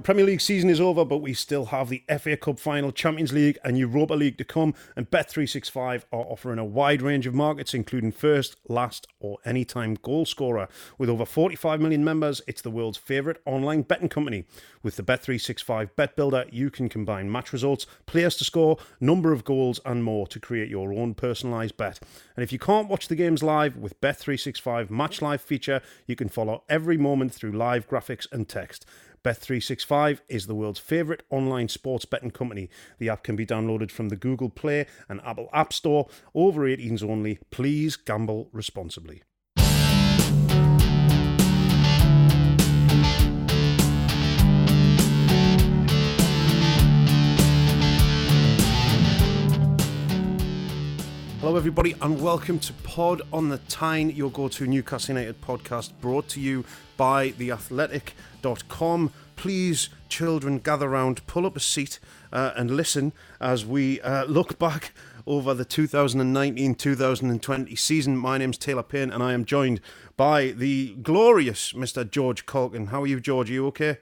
The Premier League season is over, but we still have the FA Cup final, Champions League, and Europa League to come. And Bet365 are offering a wide range of markets, including first, last, or anytime goal scorer. With over 45 million members, it's the world's favourite online betting company. With the Bet365 Bet Builder, you can combine match results, players to score, number of goals, and more to create your own personalised bet. And if you can't watch the games live, with Bet365 Match Live feature, you can follow every moment through live graphics and text. Bet365 is the world's favourite online sports betting company. The app can be downloaded from the Google Play and Apple App Store. Over 18s only. Please gamble responsibly. Hello, everybody, and welcome to Pod on the Tyne, your go to Newcastle United podcast brought to you by theathletic.com. Please, children, gather round, pull up a seat, uh, and listen as we uh, look back over the 2019 2020 season. My name's Taylor Payne, and I am joined by the glorious Mr. George Caulkin. How are you, George? Are you okay?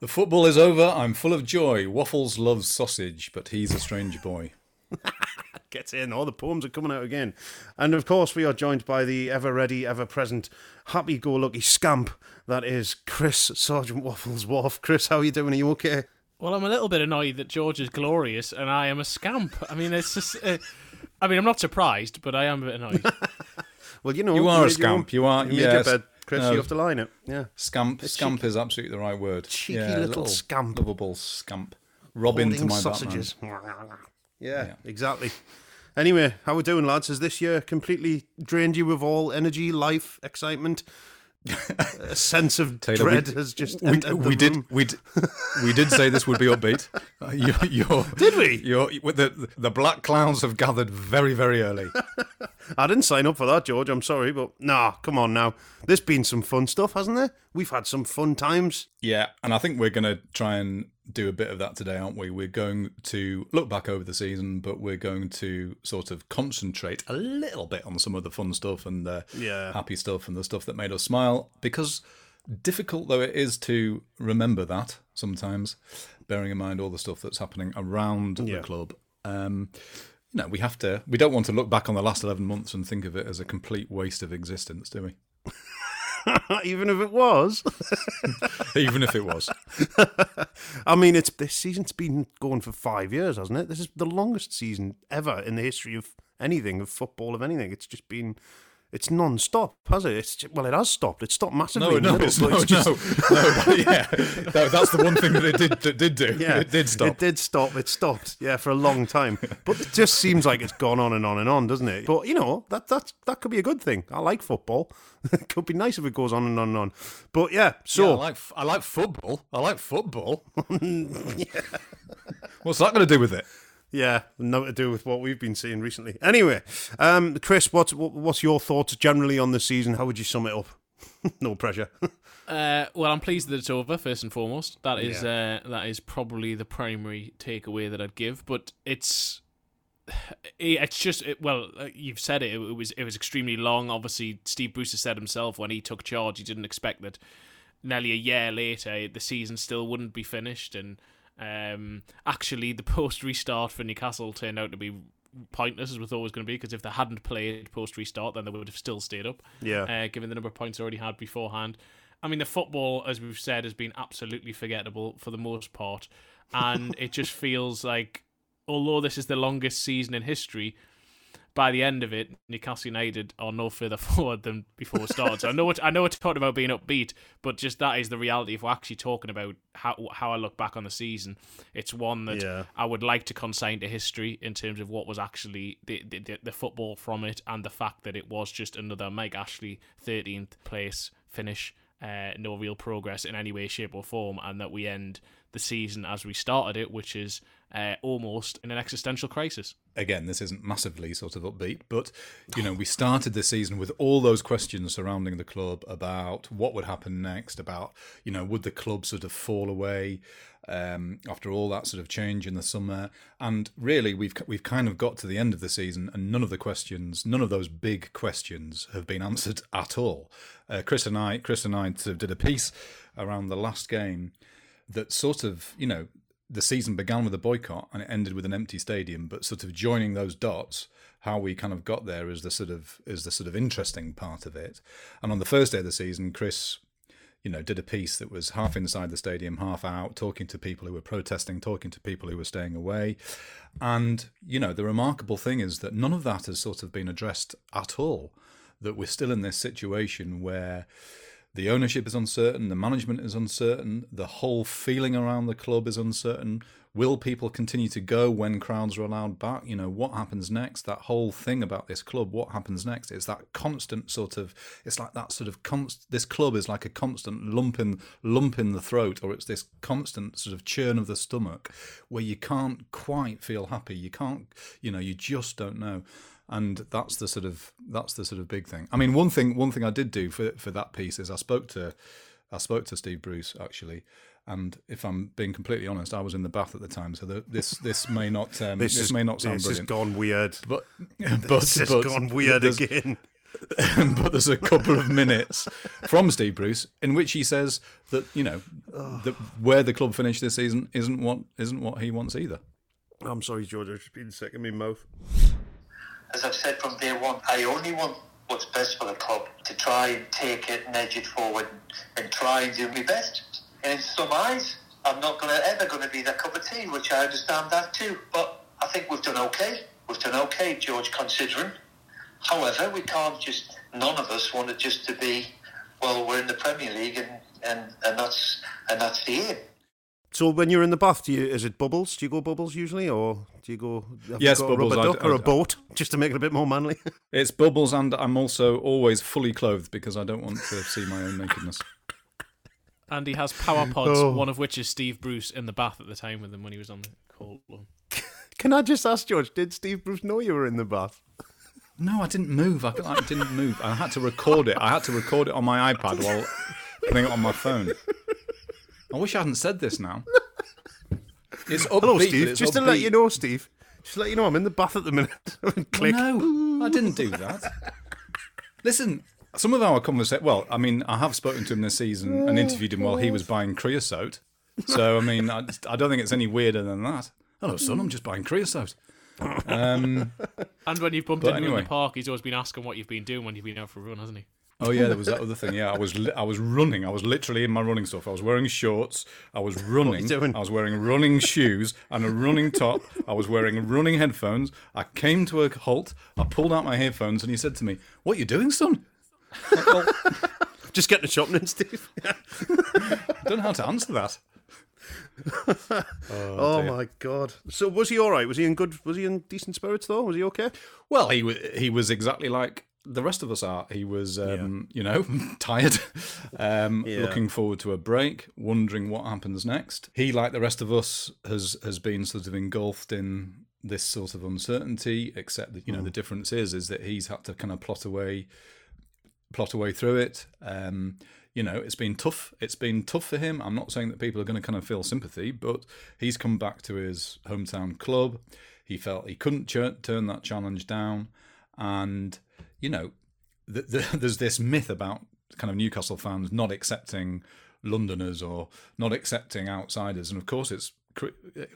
The football is over. I'm full of joy. Waffles loves sausage, but he's a strange boy. Gets in. All the poems are coming out again. And of course, we are joined by the ever ready, ever present, happy go lucky scamp that is Chris Sergeant Waffles Wharf. Chris, how are you doing? Are you okay? Well, I'm a little bit annoyed that George is glorious and I am a scamp. I mean, it's just. Uh, I mean, I'm not surprised, but I am a bit annoyed. well, you know, you are a made your scamp. You are. You made yes. your bed, Chris. No, You have to line it. Yeah. Scamp. Scamp is absolutely the right word. Cheeky Yeah, a little scamp. Lovable scamp. Robin to Holding my sausages. Batman. Yeah, Yeah. exactly. Anyway, how we doing, lads? Has this year completely drained you of all energy, life, excitement? a sense of Taylor, we- dread has just We, we did room. we d- we did say this would be upbeat. Uh, you, you're, Did we? The the black clouds have gathered very very early. I didn't sign up for that, George. I'm sorry, but nah, come on now. There's been some fun stuff, hasn't there? We've had some fun times. Yeah, and I think we're going to try and do a bit of that today, aren't we? We're going to look back over the season, but we're going to sort of concentrate a little bit on some of the fun stuff and the Yeah. happy stuff and the stuff that made us smile. Because difficult though it is to remember that sometimes, bearing in mind all the stuff that's happening around Yeah. the club. Um, you know, we have to. We don't want to look back on the last eleven months and think of it as a complete waste of existence, do we? Even if it was. Even if it was. I mean, it's this season's been going for five years, hasn't it? This is the longest season ever in the history of anything, of football, of anything. It's just been, it's non-stop, has it? It's well, it has stopped. It stopped massively. No, no, it's, no, it's just- no, no. yeah, that's the one thing that it did that did do. Yeah, it did stop. It did stop. It stopped. Yeah, for a long time. But it just seems like it's gone on and on and on, doesn't it? But you know that that that could be a good thing. I like football. it could be nice if it goes on and on and on. But yeah, Yeah, so I like I like football. I like football. What's that going to do with it? Yeah, nothing to do with what we've been seeing recently. Anyway, um, Chris, what's what, what's your thoughts generally on the season? How would you sum it up? no pressure. Uh, well, I'm pleased that it's over. First and foremost, that is uh, that is probably the primary takeaway that I'd give. But it's it's just it, well, uh, you've said it. It was it was extremely long. Obviously, Steve Bruce said himself when he took charge, he didn't expect that nearly a year later the season still wouldn't be finished. And um, actually, the post restart for Newcastle turned out to be pointless as we thought it was going to be because if they hadn't played post restart, then they would have still stayed up Yeah. uh, given the number of points they already had beforehand. I mean, the football, as we've said, has been absolutely forgettable for the most part, and it just feels like, although this is the longest season in history, by the end of it, Newcastle United are no further forward than before it started. So I know what I know it's talking about being upbeat, but just that is the reality. If we're actually talking about how how I look back on the season, it's one that Yeah. I would like to consign to history in terms of what was actually the, the the the football from it and the fact that it was just another Mike Ashley 13th place finish, uh, no real progress in any way, shape, or form, and that we end the season as we started it, which is uh, almost in an existential crisis. Again, this isn't massively sort of upbeat, but you know, we started the season with all those questions surrounding the club about what would happen next, about you know, would the club sort of fall away um, after all that sort of change in the summer? And really, we've we've kind of got to the end of the season, and none of the questions, none of those big questions, have been answered at all. Uh, Chris and I, Chris and I, sort of did a piece around the last game that sort of you know the season began with a boycott and it ended with an empty stadium, but sort of joining those dots, how we kind of got there is the sort of is the sort of interesting part of it. And on the first day of the season, Chris, you know, did a piece that was half inside the stadium, half out, talking to people who were protesting, talking to people who were staying away. And, you know, the remarkable thing is that none of that has sort of been addressed at all. That we're still in this situation where the ownership is uncertain, the management is uncertain, the whole feeling around the club is uncertain. Will people continue to go when crowds are allowed back? You know, what happens next? That whole thing about this club, what happens next? It's that constant sort of, it's like that sort of const, this club is like a constant lump in, lump in the throat, or it's this constant sort of churn of the stomach where you can't quite feel happy. You can't, you know, you just don't know and that's the sort of that's the sort of big thing. I mean, one thing one thing I did do for for that piece is I spoke to I spoke to Steve Bruce actually, and if I'm being completely honest, I was in the bath at the time, so the, this this may not um, this, this is, may not sound this brilliant. This has gone weird, but but this has but, gone weird again. but there's a couple of minutes from Steve Bruce in which he says that you know that where the club finished this season isn't what isn't what he wants either. I'm sorry, George. I've just been sick in my mouth as I've said from day one, I only want what's best for the club to try and take it and edge it forward and try and do my best. And in some eyes, I'm not to ever going to be that cup of tea, which I understand that too. But I think we've done okay. We've done okay, George, considering. However, we can't just. None of us want it just to be. Well, we're in the Premier League, and, and, and that's and that's the aim. So when you're in the bath, do you is it bubbles? Do you go bubbles usually, or do you go? yes, you bubbles. A rubber duck I, I, or a boat, just to make it a bit more manly. it's bubbles, and I'm also always fully clothed because I don't want to see my own nakedness. And he has power pods, oh. one of which is Steve Bruce in the bath at the time with him when he was on the call. Can I just ask George? Did Steve Bruce know you were in the bath? No, I didn't move. I, I didn't move. I had to record it. I had to record it on my iPad while putting it on my phone. I wish I hadn't said this now. It's upbeat, Hello, Steve. Just upbeat. to let you know, Steve. Just to let you know, I'm in the bath at the minute. Click. no, I didn't do that. Listen, some of our conversation. Well, I mean, I have spoken to him this season and interviewed him while he was buying creosote. So, I mean, I, I don't think it's any weirder than that. Hello, son. I'm just buying creosote. Um, and when you've bumped into anyway. him in the park, he's always been asking what you've been doing when you've been out for a run, hasn't he? Oh yeah, there was that other thing. Yeah, I was li- I was running. I was literally in my running stuff. I was wearing shorts. I was running. I was wearing running shoes and a running top. I was wearing running headphones. I came to a halt. I pulled out my headphones and he said to me, "What are you doing, son?" Like, well, Just getting the shopping in, Steve. I don't know how to answer that. oh, oh my god! So was he all right? Was he in good? Was he in decent spirits though? Was he okay? Well, he was. He was exactly like the rest of us are. He was, um, yeah. you know, tired, um, yeah. looking forward to a break, wondering what happens next. He, like the rest of us, has has been sort of engulfed in this sort of uncertainty. Except that you know mm. the difference is is that he's had to kind of plot away, plot away through it. Um, you know, it's been tough. It's been tough for him. I'm not saying that people are going to kind of feel sympathy, but he's come back to his hometown club. He felt he couldn't ch- turn that challenge down, and you know, the, the, there's this myth about kind of Newcastle fans not accepting Londoners or not accepting outsiders, and of course it's.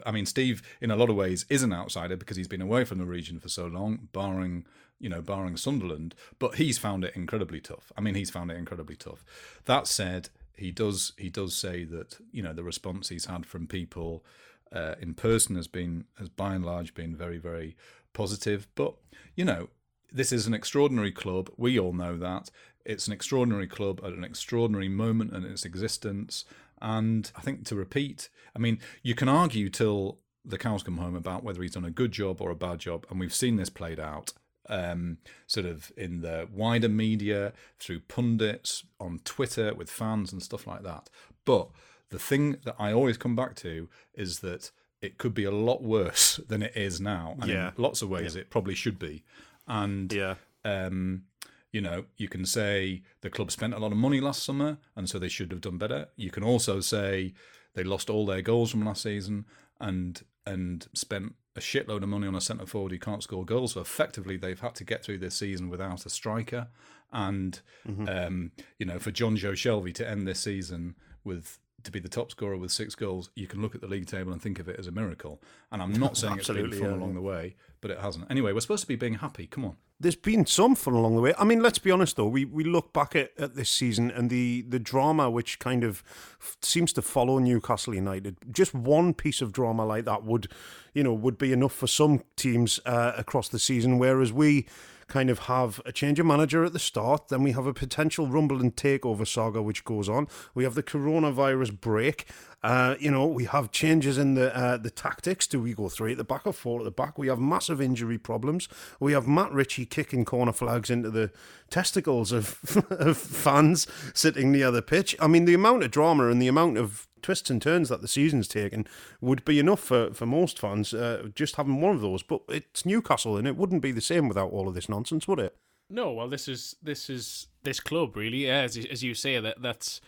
I mean, Steve, in a lot of ways, is an outsider because he's been away from the region for so long, barring you know, barring Sunderland. But he's found it incredibly tough. I mean, he's found it incredibly tough. That said, he does he does say that you know the response he's had from people uh, in person has been has by and large been very very positive. But you know, this is an extraordinary club. We all know that. It's an extraordinary club at an extraordinary moment in its existence. And I think to repeat, I mean, you can argue till the cows come home about whether he's done a good job or a bad job. And we've seen this played out um, sort of in the wider media, through pundits, on Twitter, with fans and stuff like that. But the thing that I always come back to is that it could be a lot worse than it is now. And yeah. in lots of ways, yeah. it probably should be. And yeah. Um, you know, you can say the club spent a lot of money last summer, and so they should have done better. You can also say they lost all their goals from last season and and spent a shitload of money on a centre forward who can't score goals. So effectively, they've had to get through this season without a striker. And mm-hmm. um, you know, for Jonjo Shelvey to end this season with to be the top scorer with six goals, you can look at the league table and think of it as a miracle. And I'm not saying it's been fun yeah. along the way, but it hasn't. Anyway, we're supposed to be being happy. Come on. There's been some fun along the way. I mean, let's be honest though. We we look back at, at this season and the the drama which kind of f- seems to follow Newcastle United. Just one piece of drama like that would, you know, would be enough for some teams uh, across the season. Whereas we kind of have a change of manager at the start, then we have a potential rumble and takeover saga which goes on. We have the coronavirus break. Uh, you know, we have changes in the uh, the tactics. Do we go three at the back or four at the back? We have massive injury problems. We have Matt Ritchie kicking corner flags into the testicles of, of fans sitting near the pitch. I mean, the amount of drama and the amount of twists and turns that the season's taken would be enough for, for most fans uh, just having one of those. But it's Newcastle, and it wouldn't be the same without all of this nonsense, would it? No, well, this is this is this club really. Yeah, as, you- as you say, that that's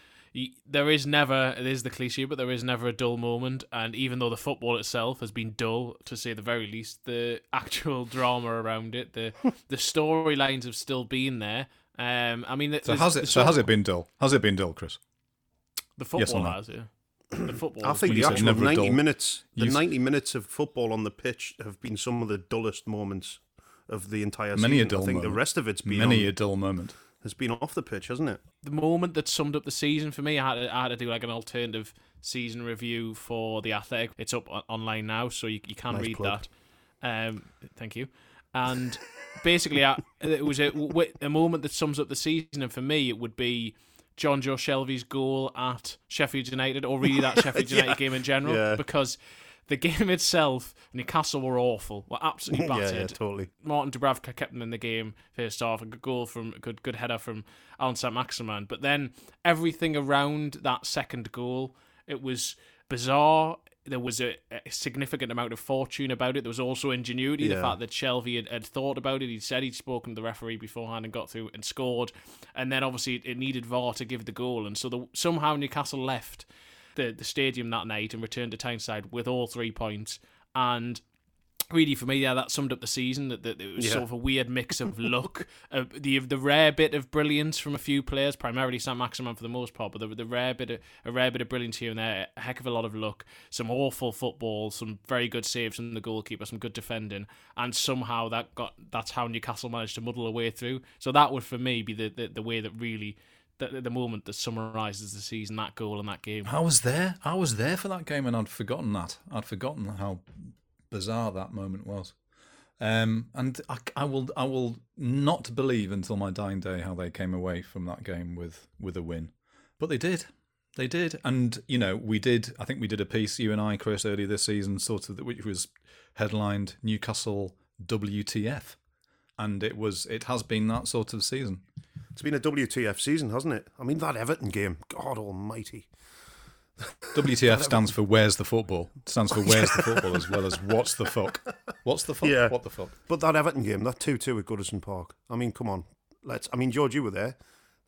there is never it is the cliche, but there is never a dull moment. And even though the football itself has been dull, to say the very least, the actual drama around it, the the storylines have still been there. Um, I mean, So has it? there's So has it been dull? Has it been dull, Chris? The football Yes or no? has, yeah. The football. I think the actual never 90 dull- minutes, the you s- 90 minutes of football on the pitch have been some of the dullest moments of the entire Many a season. dull I think the rest of it's been Many on- a dull moment. has been off the pitch, hasn't it? the moment that summed up the season for me. I had to, I had to do like an alternative season review for the Athletic. It's up online now, so you, you can Nice read plug. that. Um, thank you. And basically, I, it was a moment that sums up the season, and for me, it would be Jonjo Shelvey's goal at Sheffield United, or really that Sheffield United Yeah. game in general, Yeah. because. The game itself, Newcastle were awful. Were absolutely Yeah, battered. yeah, totally. Martin Dubravka kept them in the game first off. A good goal from a good good header from Alan St Maximin. But then everything around that second goal, it was bizarre. There was a, a significant amount of fortune about it. There was also ingenuity. The fact that Shelvey had, had thought about it. He'd said he'd spoken to the referee beforehand and got through and scored. And then obviously it needed VAR to give the goal. And so the, somehow Newcastle left the, the stadium that night and returned to Tyneside with all three points. And really for me, yeah, that summed up the season. That, that it was Yeah. sort of a weird mix of luck, uh, the the rare bit of brilliance from a few players, primarily Saint Maximin for the most part, but the, the rare bit of a rare bit of brilliance here and there, a heck of a lot of luck, some awful football, some very good saves from the goalkeeper, some good defending, and somehow that got that's how Newcastle managed to muddle a way through. So that would for me be the the, the way that really. The, the moment that summarises the season, that goal and that game. I was there. I was there for that game, and I'd forgotten that. I'd forgotten how bizarre that moment was. Um, and I, I will, I will not believe until my dying day how they came away from that game with with a win, but they did. They did, and you know, we did. I think we did a piece, you and I, Chris, earlier this season, sort of, which was headlined "Newcastle WTF," and it was, it has been that sort of season. It's been a WTF season, hasn't it? I mean, that Everton game, God almighty. WTF stands for "Where's the football?" It stands for "Where's the football?" as well as "What's the fuck?" What's the fuck? Yeah. What the fuck? But that Everton game, that 2 2 at Goodison Park, I mean, come on. Let's. I mean, George, you were there.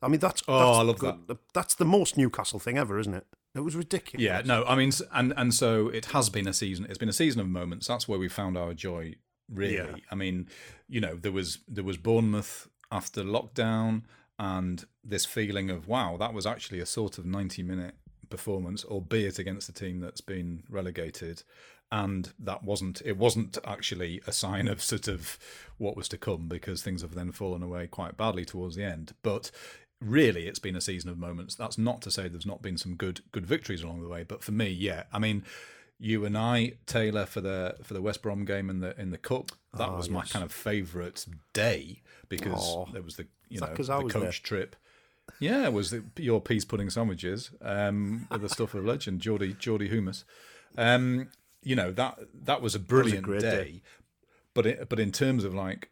I mean, that's. Oh, that's I love good- That's the most Newcastle thing ever, isn't it? It was ridiculous. Yeah, no, I mean, and and so it has been a season. It's been a season of moments. That's where we found our joy. Really, Yeah. I mean, you know, there was there was Bournemouth after lockdown, and this feeling of wow, that was actually a sort of ninety minute performance, albeit against a team that's been relegated. And that wasn't it wasn't actually a sign of sort of what was to come because things have then fallen away quite badly towards the end. But really it's been a season of moments. That's not to say there's not been some good good victories along the way, but for me, yeah. I mean, you and I, Taylor, for the for the West Brom game in the in the cup, that Ah, was my kind of favourite day because Oh. there was the you that know the coach trip. Yeah, it was the, your peas pudding sandwiches um, with the stuff of legend, Geordie Geordie hummus. Um, you know that that was a brilliant great day. day. But it, but in terms of like,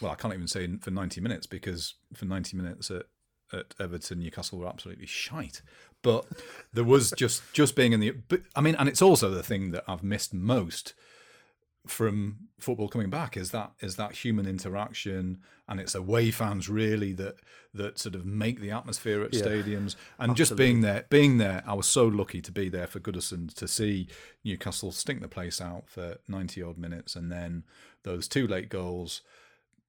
well, I can't even say for ninety minutes because for ninety minutes at at Everton, Newcastle were absolutely shite. But there was just just being in the. But, I mean, and it's also the thing that I've missed most from football coming back is that is that human interaction. And it's away fans really that that sort of make the atmosphere at Yeah, stadiums. And just being there being there I was so lucky to be there for Goodison to see Newcastle stink the place out for 90 odd minutes and then those two late goals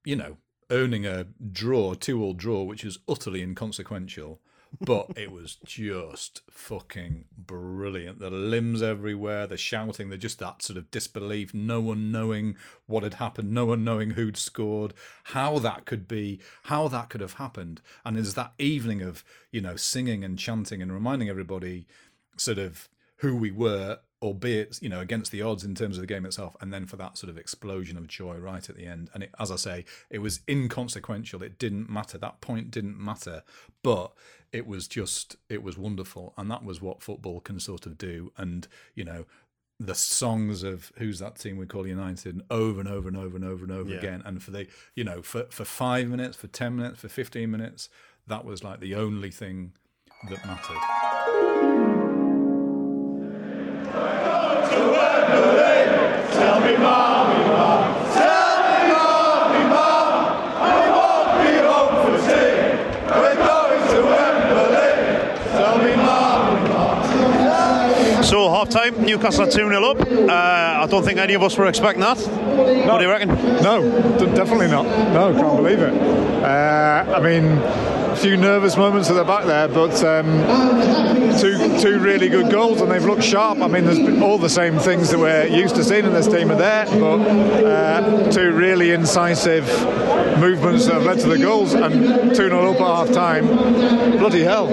you know earning a draw, two all draw, which is utterly inconsequential. But it was just fucking brilliant. The limbs everywhere, the shouting, the just that sort of disbelief, no one knowing what had happened, no one knowing who'd scored, how that could be, how that could have happened. And there's that evening of, you know, singing and chanting and reminding everybody sort of who we were albeit you know against the odds in terms of the game itself and then for that sort of explosion of joy right at the end. And it, as i say it was inconsequential. It didn't matter. That point didn't matter. But it was just it was wonderful. And that was what football can sort of do. And you know the songs of who's that team we call United? Over and over and over and over and over Yeah. again. And for the you know for for 5 minutes for 10 minutes for 15 minutes that was like the only thing that mattered half time, Newcastle are 2 0 up. Uh, I don't think any of us were expecting that. What do you reckon? No, d- definitely not. No, can't believe it. Uh, I mean, a few nervous moments at the back there, but um, two two really good goals, and they've looked sharp. I mean, there's all the same things that we're used to seeing in this team are there, but uh, two really incisive movements that have led to the goals, and 2 0 up at half time. Bloody hell.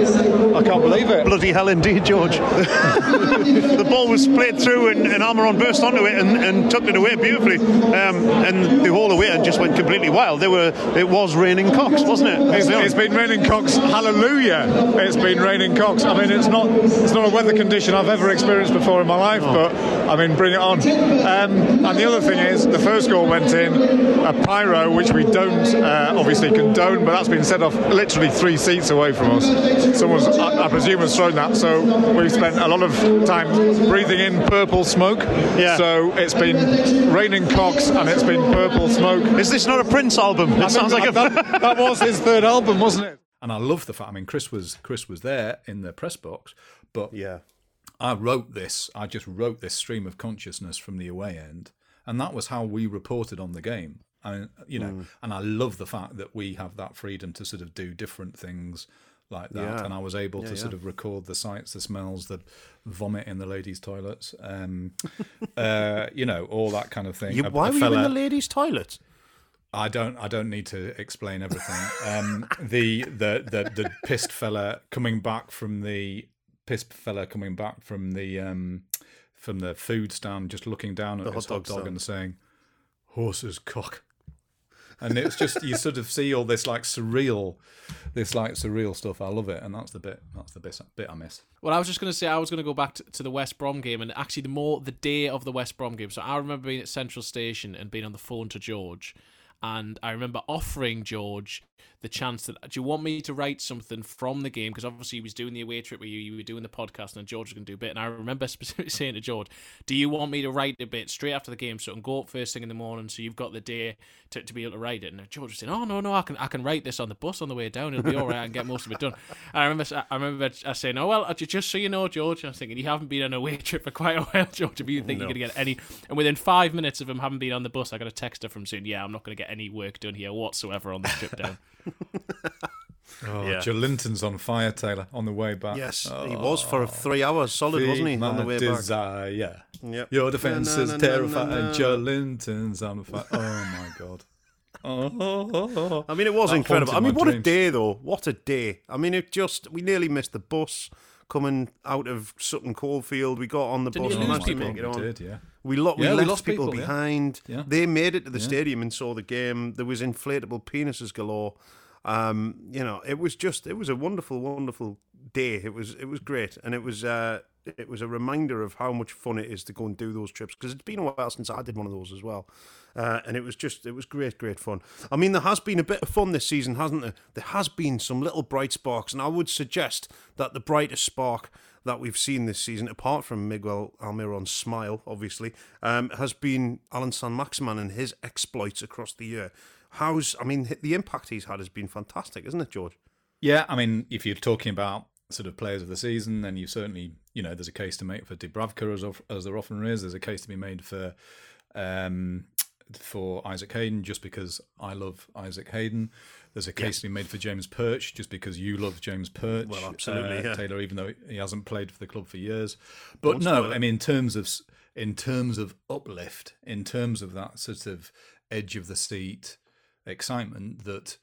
I can't believe it. Bloody hell, indeed, George. the ball was played through, and, and Almiron burst onto it and, and tucked it away beautifully. Um, and the whole away just went completely wild. They were, it was raining cocks, wasn't it? It's, it's been raining cocks. Hallelujah! It's been raining cocks. I mean, it's not it's not a weather condition I've ever experienced before in my life, but I mean, bring it on. Um, and the other thing is, the first goal went in a pyro, which we don't uh, obviously condone, but that's been set off literally three seats away from us. Someone's, I, I presume, has thrown that. So we've spent a lot of time breathing in purple smoke. Yeah. So it's been raining cocks and it's been purple smoke. Is this not a Prince album? It I sounds mean, like a. that, that was his third album, wasn't it? and I love the fact. I mean, Chris was Chris was there in the press box, but yeah. I wrote this. I just wrote this stream of consciousness from the away end, and that was how we reported on the game. And you know, and I love the fact that we have that freedom to sort of do different things like that. Yeah. And I was able Yeah, to sort of record the sights, the smells, the vomit in the ladies' toilets, um, uh, you know, all that kind of thing. You, A- why a were you in the ladies' toilet? I don't. I don't need to explain everything. Um, the the the the pissed fella coming back from the pissed fella coming back from the um, from the food stand, just looking down at The his hot hot dog dog and saying, "Horse's cock." And it's just you sort of see all this like surreal, this like surreal stuff. I love it, and that's the bit. That's the bit, bit I miss. Well, I was just going to say I was going to go back to, to the West Brom game, and actually the more the day of the West Brom game. So I remember being at Central Station and being on the phone to George, and I remember offering George the chance that do you want me to write something from the game? Because obviously he was doing the away trip where you, you were doing the podcast and George was going to do a bit. And I remember specifically saying to George do you want me to write a bit straight after the game so I can go up first thing in the morning so you've got the day to, to be able to write it? And George was saying oh no no I can I can write this on the bus on the way down. It'll be all right I can get most of it done. And I remember I remember I saying oh well uh, just so you know George I was thinking you haven't been on a away trip for quite a while George. If you think you're going to get any and within five minutes of him having been on the bus I got a text her from saying yeah I'm not going to get any work done here whatsoever on this trip down Oh, Yeah. Joelinton's on fire, Taylor, on the way back. Yes, he Oh, was for three hours solid, wasn't he, Feed on the my way back? desire. Yep. Your defense Na, is na, na, na, terrifying. na. Joe Linton's on fire. Oh my god. Oh, I mean, it was That incredible. I mean, my what a day, though. What a day. I mean, it just, we nearly missed the bus coming out of Sutton Coldfield. We got on the Didn't bus you and lose managed to people? make it we on. did, yeah. We, lo- we Yeah, we left lost people, people, yeah. behind. Yeah. They made it to the stadium and saw the game. There was inflatable penises galore. Um, you know, it was just, it was a wonderful, wonderful day. It was, it was great, and it was, uh, it was a reminder of how much fun it is to go and do those trips because it's been a while since I did one of those as well. Uh, and it was just, it was great, great fun. I mean, there has been a bit of fun this season, hasn't there? There has been some little bright sparks, and I would suggest that the brightest spark that we've seen this season, apart from Miguel Almiron's smile, obviously, um, has been Alan Saint Maximin and his exploits across the year. How's, I mean, the impact he's had has been fantastic, isn't it, George? Yeah, I mean, if you're talking about sort of players of the season, then you certainly, you know, there's a case to make for Dubravka as of, as there often is. There's a case to be made for um, for Isaac Hayden just because I love Isaac Hayden. There's a case to be made for James Perch just because you love James Perch. Well, absolutely, uh, yeah. Taylor, even though he hasn't played for the club for years. But no, I mean in terms of in terms of uplift, in terms of that sort of edge of the seat excitement that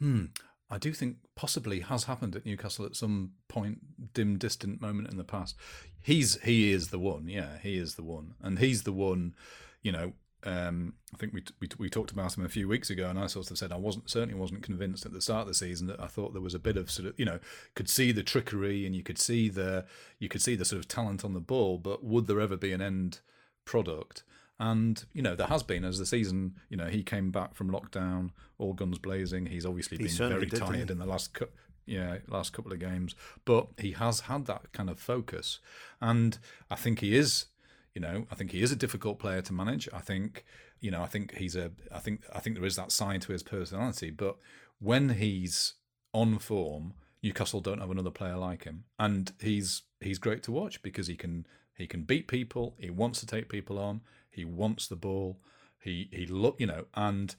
hmm, I do think possibly has happened at Newcastle at some point, dim, distant moment in the past. He's he is the one, yeah, he is the one, and he's the one. You know, um, I think we, we we talked about him a few weeks ago, and I sort of said I wasn't certainly wasn't convinced at the start of the season that I thought there was a bit of sort of you know could see the trickery and you could see the you could see the sort of talent on the ball, but would there ever be an end product? And you know there has been as the season. You know he came back from lockdown, all guns blazing. He's obviously been very did, tired in the last cou- yeah last couple of games, but he has had that kind of focus, and I think he is. You know, I think he is a difficult player to manage. I think, you know, I think he's a. I think I think there is that side to his personality, but when he's on form, Newcastle don't have another player like him, and he's he's great to watch because he can he can beat people. He wants to take people on. He wants the ball. He he look you know, and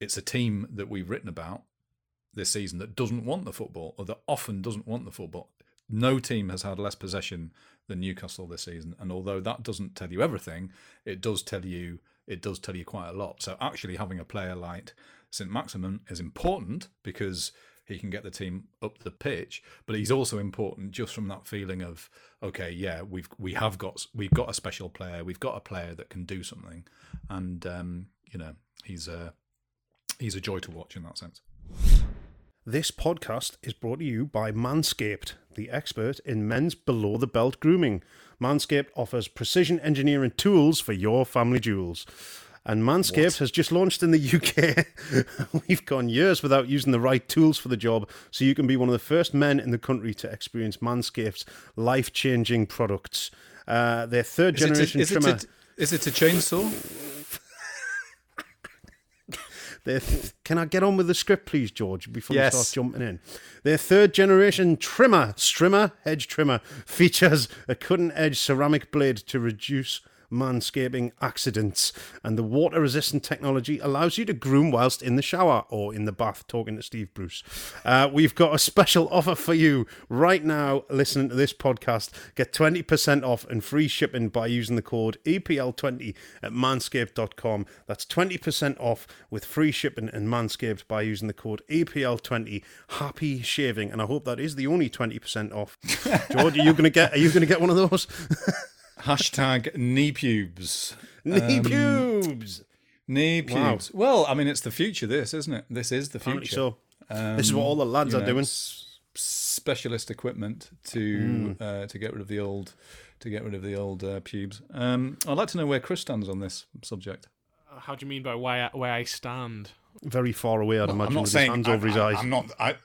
it's a team that we've written about this season that doesn't want the football, or that often doesn't want the football. No team has had less possession than Newcastle this season, and although that doesn't tell you everything, it does tell you it does tell you quite a lot. So actually, having a player like St Maximin is important because he can get the team up the pitch, but he's also important just from that feeling of okay, yeah, we've we have got we've got a special player, we've got a player that can do something, and um, you know he's a he's a joy to watch in that sense. This podcast is brought to you by Manscaped, the expert in men's below the belt grooming. Manscaped offers precision engineering tools for your family jewels. And Manscaped has just launched in the UK. We've gone years without using the right tools for the job, so you can be one of the first men in the country to experience Manscaped's life changing products. Uh, their third Is it, generation a, is, trimmer. it a, is it a chainsaw? Their th- can I get on with the script, please, George, before Yes. you start jumping in? Their third generation trimmer, strimmer, hedge trimmer, features a cutting edge ceramic blade to reduce manscaping accidents. And the water resistant technology allows you to groom whilst in the shower or in the bath, talking to Steve Bruce. Uh, we've got a special offer for you right now, listening to this podcast. Get 20% off and free shipping by using the code EPL20 at manscaped.com. That's 20% off with free shipping and Manscaped by using the code EPL20. Happy shaving. And I hope that is the only 20% off. George, are you gonna get are you gonna get one of those? Hashtag knee pubes. Knee Um, pubes. Knee Wow. pubes. Well, I mean, it's the future. This isn't it? This is the future. so. this is what all the lads are know, doing. s- specialist equipment to Hmm. uh, to get rid of the old to get rid of the old uh, pubes. Um, I'd like to know where Chris stands on this subject. How do you mean by why I, where I stand? Very far away, I'd I'm imagine, not with saying his hands I, over his I- eyes. I'm not. I,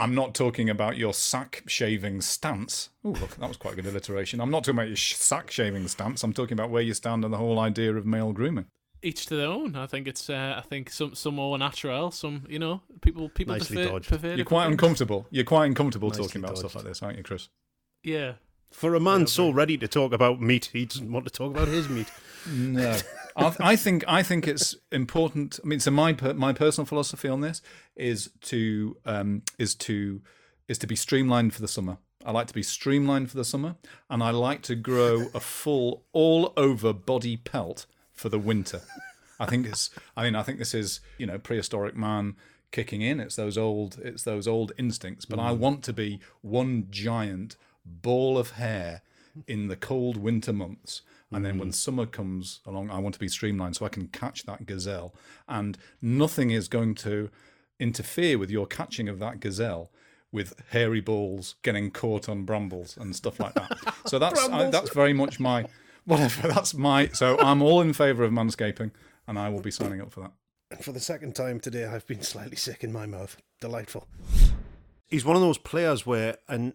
I'm not talking about your sack shaving stance. Oh, look, that was quite a good alliteration. I'm not talking about your sh- sack shaving stance. I'm talking about where you stand on the whole idea of male grooming. Each to their own. I think it's. Uh, I think some some more natural. Some you know people people Nicely prefer, dodged. prefer You're quite things. uncomfortable. You're quite uncomfortable Nicely talking about stuff like this, aren't you, Chris? Yeah. For a man so ready to talk about meat, he doesn't want to talk about his meat. No, I, I think I think it's important. I mean, so my per, my personal philosophy on this is to um, is to is to be streamlined for the summer. I like to be streamlined for the summer, and I like to grow a full all over body pelt for the winter. I think it's. I mean, I think this is you know prehistoric man kicking in. It's those old. It's those old instincts. But I want to be one giant ball of hair in the cold winter months. And then when mm. summer comes along, I want to be streamlined so I can catch that gazelle. And nothing is going to interfere with your catching of that gazelle with hairy balls getting caught on brambles and stuff like that. So that's I, that's very much my whatever. That's my so I'm all in favour of manscaping, and I will be signing up for that. And for the second time today, I've been slightly sick in my mouth. Delightful. He's one of those players where, and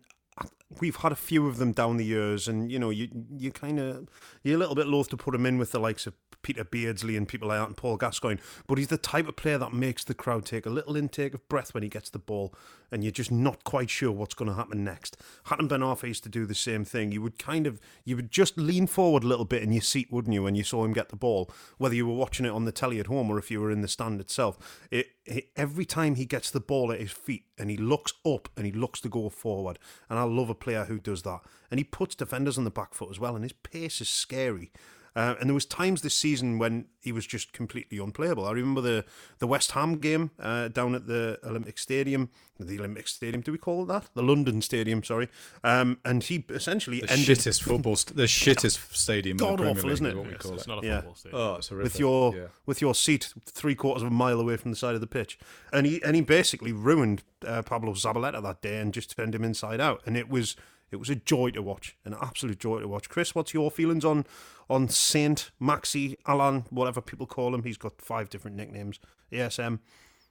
we've had a few of them down the years, and you know, you you kind of you're a little bit loath to put him in with the likes of Peter Beardsley and people like that, and Paul Gascoigne. But he's the type of player that makes the crowd take a little intake of breath when he gets the ball, and you're just not quite sure what's going to happen next. Hatem Ben Arfa used to do the same thing. You would kind of you would just lean forward a little bit in your seat, wouldn't you, when you saw him get the ball, whether you were watching it on the telly at home or if you were in the stand itself. It, it every time he gets the ball at his feet and he looks up and he looks to go forward, and I love a player who does that. And he puts defenders on the back foot as well, and his pace is scary. Uh, and there was times this season when he was just completely unplayable. I remember the the West Ham game uh, down at the Olympic Stadium, the Olympic Stadium. Do we call it that? The London Stadium, sorry. Um, and he essentially The ended shittest football, st- the shittest stadium. in the God Premier awful, isn't it? what we It's, call it's it. not a Yeah. football stadium. Oh, it's horrific. with your yeah. with your seat three quarters of a mile away from the side of the pitch, and he and he basically ruined uh, Pablo Zabaleta that day and just turned him inside out, and it was it was a joy to watch, an absolute joy to watch. Chris, what's your feelings on on Saint Maxi Alan, whatever people call him? He's got five different nicknames. ASM.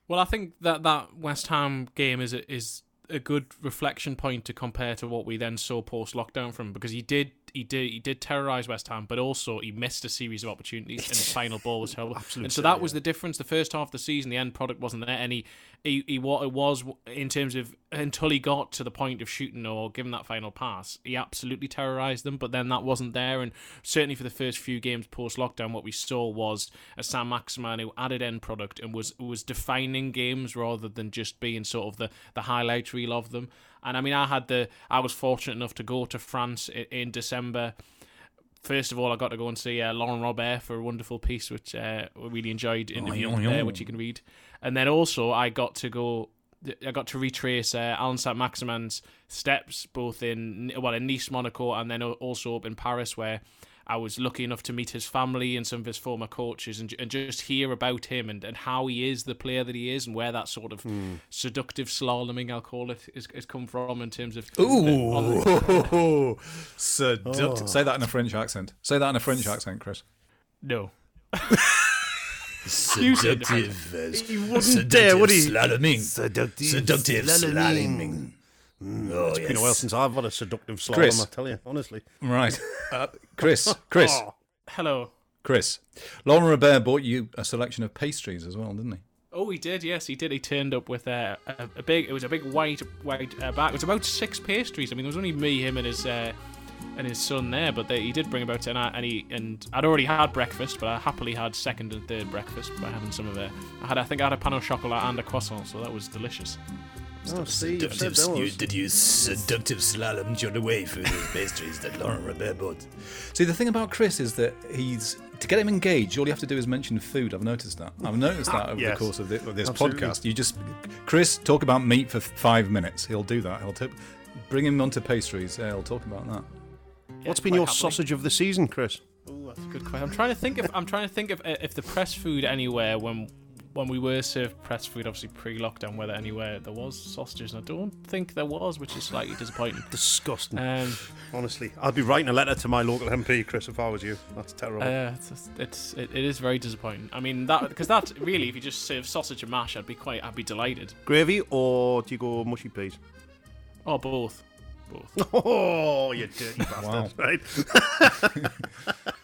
Well, I think that that West Ham game is a, is a good reflection point to compare to what we then saw post lockdown from because he did he did he did terrorize West Ham, but also he missed a series of opportunities and the final ball was terrible. Absolute and so that was the difference. The first half of the season, the end product wasn't there, and he, he, he what it was in terms of until he got to the point of shooting or giving that final pass, he absolutely terrorized them. But then that wasn't there, and certainly for the first few games post lockdown, what we saw was a Saint Maximin who added end product and was was defining games rather than just being sort of the the highlight reel of them. And I mean, I had the I was fortunate enough to go to France in, in December. First of all, I got to go and see uh, Laurent Robert for a wonderful piece, which uh, I really enjoyed interviewing yeah, yeah. there, which you can read. And then also, I got to go. I got to retrace uh, Alan Saint Maximin's steps, both in well in Nice, Monaco, and then also up in Paris, where I was lucky enough to meet his family and some of his former coaches, and, and just hear about him and, and how he is the player that he is, and where that sort of hmm. seductive slaloming, I'll call it, is, is come from in terms of Ooh, seductive. Oh. Say that in a French accent. Say that in a French accent, Chris. no. Seductive. He wouldn't dare, would he? Slaloming. Seductive, Seductive slaloming. Oh, It's been a while since I've had a seductive slalom. Chris. I tell you, honestly. Right, uh, Chris. Chris. Hello. Chris. Laurent Robert bought you a selection of pastries as well, didn't he? Oh, he did. Yes, he did. He turned up with a, a, a big. It was a big white white uh, bag. It was about six pastries. I mean, there was only me, him, and his uh, and his son there. But they, he did bring about ten. And he and I'd already had breakfast, but I happily had second and third breakfast by having some of it. I had. I think I had a pain au chocolat and a croissant, so that was delicious. Oh, see, you've Seductive, you, did you seductive slalom your way through those pastries that Laurent Robert bought? See, the thing about Chris is that he's to get him engaged. All you have to do is mention food. I've noticed that. I've noticed that over Yes. the course of, thi- of this Absolutely. podcast. You just, Chris, talk about meat for five minutes. He'll do that. He'll tip, bring him onto pastries. Yeah, he'll talk about that. What's been your happily. sausage of the season, Chris? Ooh, that's a good question. I'm trying to think if I'm trying to think of uh, if the press food anywhere when when we were served press food, obviously pre-lockdown, whether anywhere there was sausages. And I don't think there was, which is slightly disappointing. Disgusting. Um, Honestly, I'd be writing a letter to my local MP, Chris, if I was you. That's terrible. uh, it's, it's it, it is very disappointing. I mean that because that really, if you just serve sausage and mash, I'd be quite I'd be delighted. Gravy or do you go mushy peas? Oh, both, both. Oh, you dirty bastard! Right.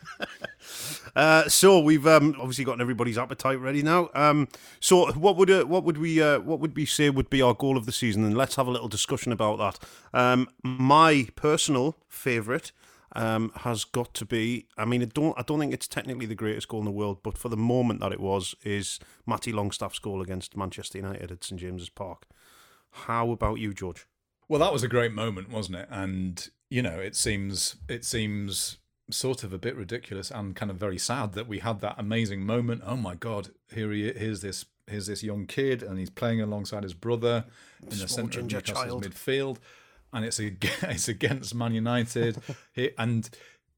uh, so we've um, obviously gotten everybody's appetite ready now. Um, so what would uh, what would we uh, what would we say would be our goal of the season? And let's have a little discussion about that. Um, my personal favourite um, has got to be. I mean, I don't I don't think it's technically the greatest goal in the world, but for the moment that it was, is Matty Longstaff's goal against Manchester United at St James's Park. How about you, George? Well, that was a great moment, wasn't it? And you know, it seems it seems sort of a bit ridiculous and kind of very sad that we had that amazing moment. Oh my God, here he here's this here's this young kid, and he's playing alongside his brother in the centre of Newcastle's midfield, and it's ag- it's against Man United, he, and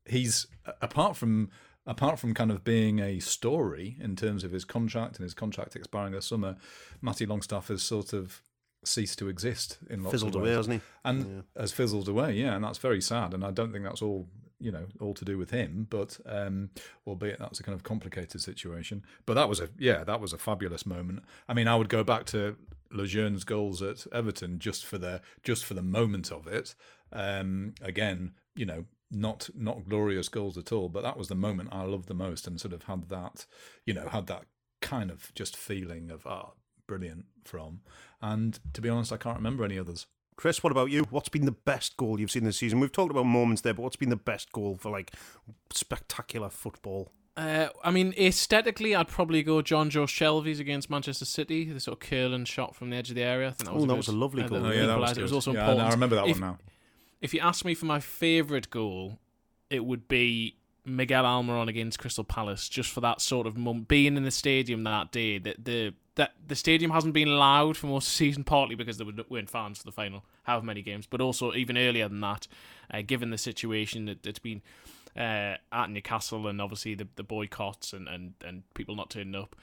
he's apart from apart from kind of being a story in terms of his contract and his contract expiring this summer, Matty Longstaff has sort of ceased to exist in lots Fizzled of away, ways hasn't he? and has fizzled away. Yeah, and that's very sad. And I don't think that's all you know all to do with him, but um, albeit that's a kind of complicated situation. But that was a yeah, that was a fabulous moment. I mean, I would go back to Lejeune's goals at Everton just for the just for the moment of it. Um, again, you know, not not glorious goals at all, but that was the moment I loved the most, and sort of had that, you know, had that kind of just feeling of ah, brilliant from. And to be honest, I can't remember any others. Chris, what about you? What's been the best goal you've seen this season? We've talked about moments there, but what's been the best goal for like spectacular football? Uh, I mean, aesthetically, I'd probably go Jonjo Shelvey's against Manchester City. The sort of curling shot from the edge of the area. I think that was, Oh, a that good- was a lovely uh, goal. the Oh, yeah, that was equaliser. It was also Yeah, I- important. I remember that if, one now. If you ask me for my favourite goal, it would be Miguel Almiron against Crystal Palace, just for that sort of mum being in the stadium that day. That the that the stadium hasn't been loud for most of the season, partly because there were- weren't fans for the final, however many games, but also even earlier than that, uh, given the situation that it's been uh, at Newcastle and obviously the, the boycotts and, and, and people not turning up.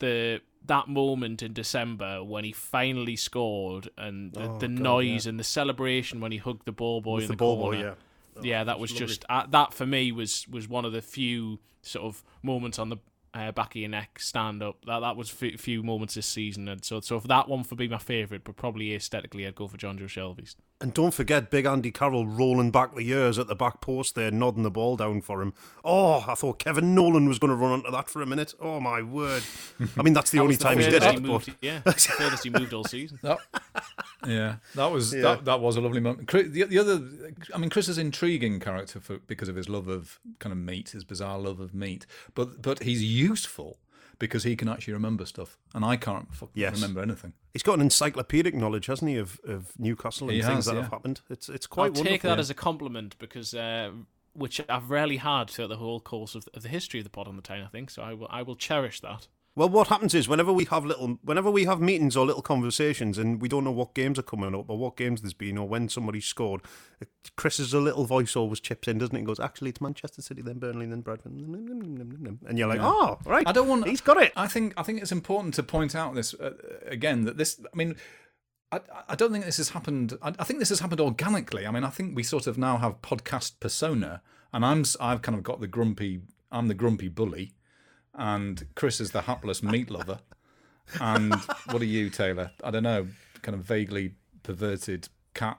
The that moment in December when he finally scored and the, Oh, the God, noise and the celebration when he hugged the ball boy in the the, ball boy, corner. yeah. yeah, that was just uh, that for me was was one of the few sort of moments on the uh, back of your neck stand up. That that was a few moments this season, and so so for that one for be my favourite, but probably aesthetically I'd go for Jonjo Shelvey's. And don't forget Big Andy Carroll rolling back the years at the back post there, nodding the ball down for him. Oh, I thought Kevin Nolan was going to run onto that for a minute. Oh, my word. I mean, that's the That only the time he did it. moved, But yeah, the furthest he moved all season. That, yeah, that was Yeah. That, that was a lovely moment. Chris, the, the other, I mean, Chris is intriguing character for because of his love of kind of meat, his bizarre love of meat. But but he's useful because he can actually remember stuff, and I can't fucking Yes. remember anything. he's got an encyclopedic knowledge, hasn't he, of, of Newcastle and He things has, that yeah. have happened. It's it's quite. I'll quite take wonderful. that as a compliment because uh, which I've rarely had throughout the whole course of, of the history of the pod on the town. I think so. I will I will cherish that. Well, what happens is whenever we have little, whenever we have meetings or little conversations, and we don't know what games are coming up or what games there's been or when somebody scored, Chris's a little voice always chips in, doesn't it? He goes, "Actually, it's Manchester City, then Burnley, then Bradford," and you're like, "Oh, right." I don't want. He's got it. I think. I think it's important to point out this uh, again that this. I mean, I, I don't think this has happened. I, I think this has happened organically. I mean, I think we sort of now have podcast persona, and I'm. I've kind of got the grumpy. I'm the grumpy bully, and Chris is the hapless meat lover. And what are you, Taylor? I don't know. Kind of vaguely perverted cat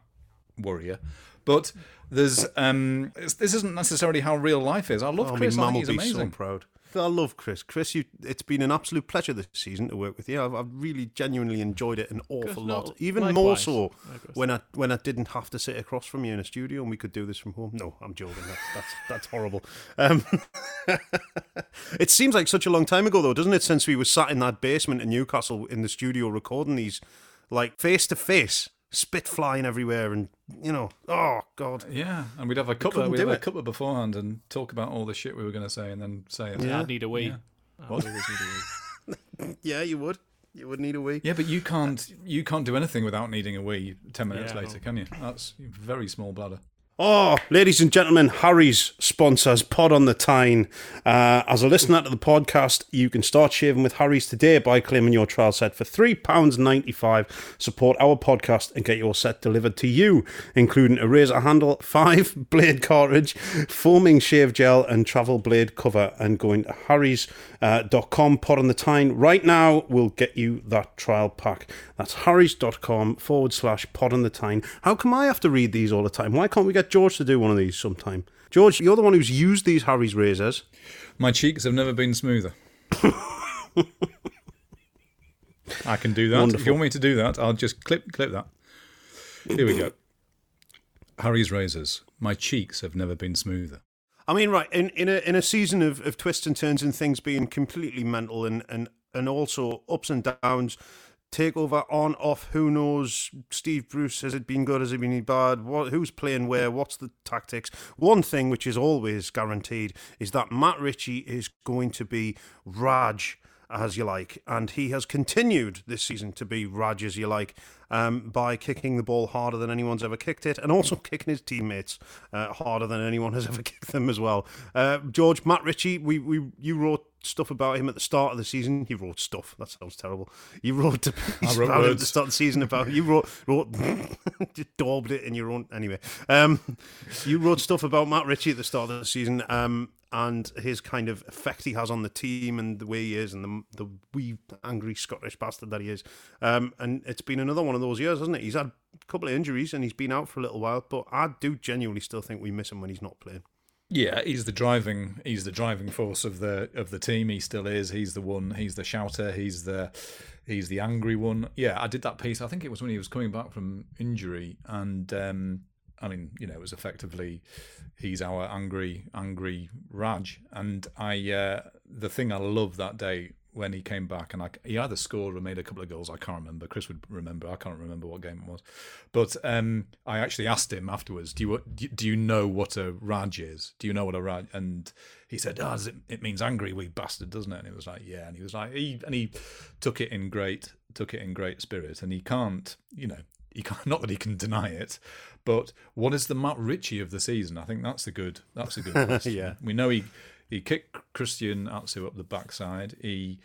warrior. But there's um, it's- this isn't necessarily how real life is. I love Oh, Chris. I my mum will he's be so proud. I love Chris. Chris, you, it's been an absolute pleasure this season to work with you. I've, I've really genuinely enjoyed it an awful lot. Even more so Likewise. when I when I didn't have to sit across from you in a studio and we could do this from home. No, I'm joking. That's that's, that's horrible. Um, it seems like such a long time ago, though, doesn't it? Since we were sat in that basement in Newcastle in the studio recording these, like face to face, spit flying everywhere, and you know, oh god. Yeah, and we'd have a cuppa. We'd do have a it. cuppa beforehand and talk about all the shit we were going to say, and then say it. I'd need a wee. Yeah. I'd need a wee. Yeah, you would. You would need a wee. Yeah, but you can't. You can't do anything without needing a wee. Ten minutes Yeah, later, no. can you? That's very small bladder. Oh, ladies and gentlemen, Harry's sponsors Pod on the Tyne. Uh, as a listener to the podcast, you can start shaving with Harry's today by claiming your trial set for £3.95. Support our podcast and get your set delivered to you, including a razor handle, five blade cartridge, foaming shave gel, and travel blade cover. And going to harrys.com, Pod on the Tyne right now we'll get you that trial pack. That's harrys.com forward slash Pod on the Tyne. How come I have to read these all the time? Why can't we get George to do one of these sometime? George, you're the one who's used these Harry's razors. My cheeks have never been smoother. I can do that. If you want me to do that, I'll just clip clip that. Here we go. Harry's razors. My cheeks have never been smoother. I mean, right in in a in a season of, of twists and turns and things being completely mental and and and also ups and downs, takeover on off. Who knows? Steve Bruce has it been good? Has it been bad? What who's playing where? What's the tactics? One thing which is always guaranteed is that Matt Ritchie is going to be Raj as you like, and he has continued this season to be Raj as you like. Um, by kicking the ball harder than anyone's ever kicked it, and also kicking his teammates uh, harder than anyone has ever kicked them as well. Uh, George, Matt Ritchie, we, we you wrote stuff about him at the start of the season. You wrote stuff. That sounds terrible. You wrote, I wrote him at the start of the season about you wrote wrote just daubed it in your own anyway. Um, you wrote stuff about Matt Ritchie at the start of the season. Um, and his kind of effect he has on the team and the way he is and the the wee angry Scottish bastard that he is. Um, and it's been another one of those years, hasn't it? He's had a couple of injuries and he's been out for a little while, but I do genuinely still think we miss him when he's not playing. Yeah, he's the driving he's the driving force of the of the team. He still is. He's the one. He's the shouter. He's the he's the angry one. Yeah, I did that piece. I think it was when he was coming back from injury, and um, I mean, you know, it was effectively he's our angry angry Raj. And I uh, the thing I loved that day when he came back, and I, he either scored or made a couple of goals. I can't remember. Chris would remember. I can't remember what game it was. But um, I actually asked him afterwards, "Do you do you know what a Raj is? Do you know what a Raj?" And he said, "Ah, does it, it means angry wee bastard, doesn't it?" And it was like, "Yeah." And he was like, he, and he took it in great took it in great spirit. And he can't, you know, he can't. Not that he can deny it, but what is the Matt Ritchie of the season? I think that's a good that's a good question. Yeah. we know he he kicked Christian Atsu up the backside. He,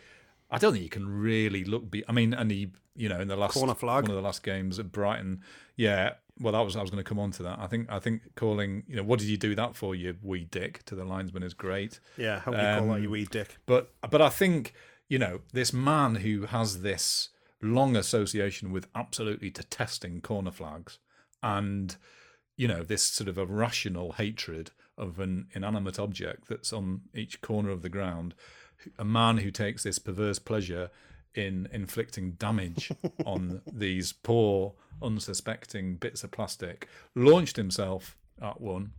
I don't think he can really look. Be, I mean, and he, you know, in the last Corner flag. one of the last games at Brighton, yeah. Well, that was I was going to come on to that. I think I think calling, you know, what did you do that for, you wee dick, to the linesman is great. Yeah, how do you call that, Um, you wee dick? But but I think you know this man who has this long association with absolutely detesting corner flags and you know this sort of irrational hatred of an inanimate object that's on each corner of the ground a man who takes this perverse pleasure in inflicting damage on these poor unsuspecting bits of plastic launched himself at one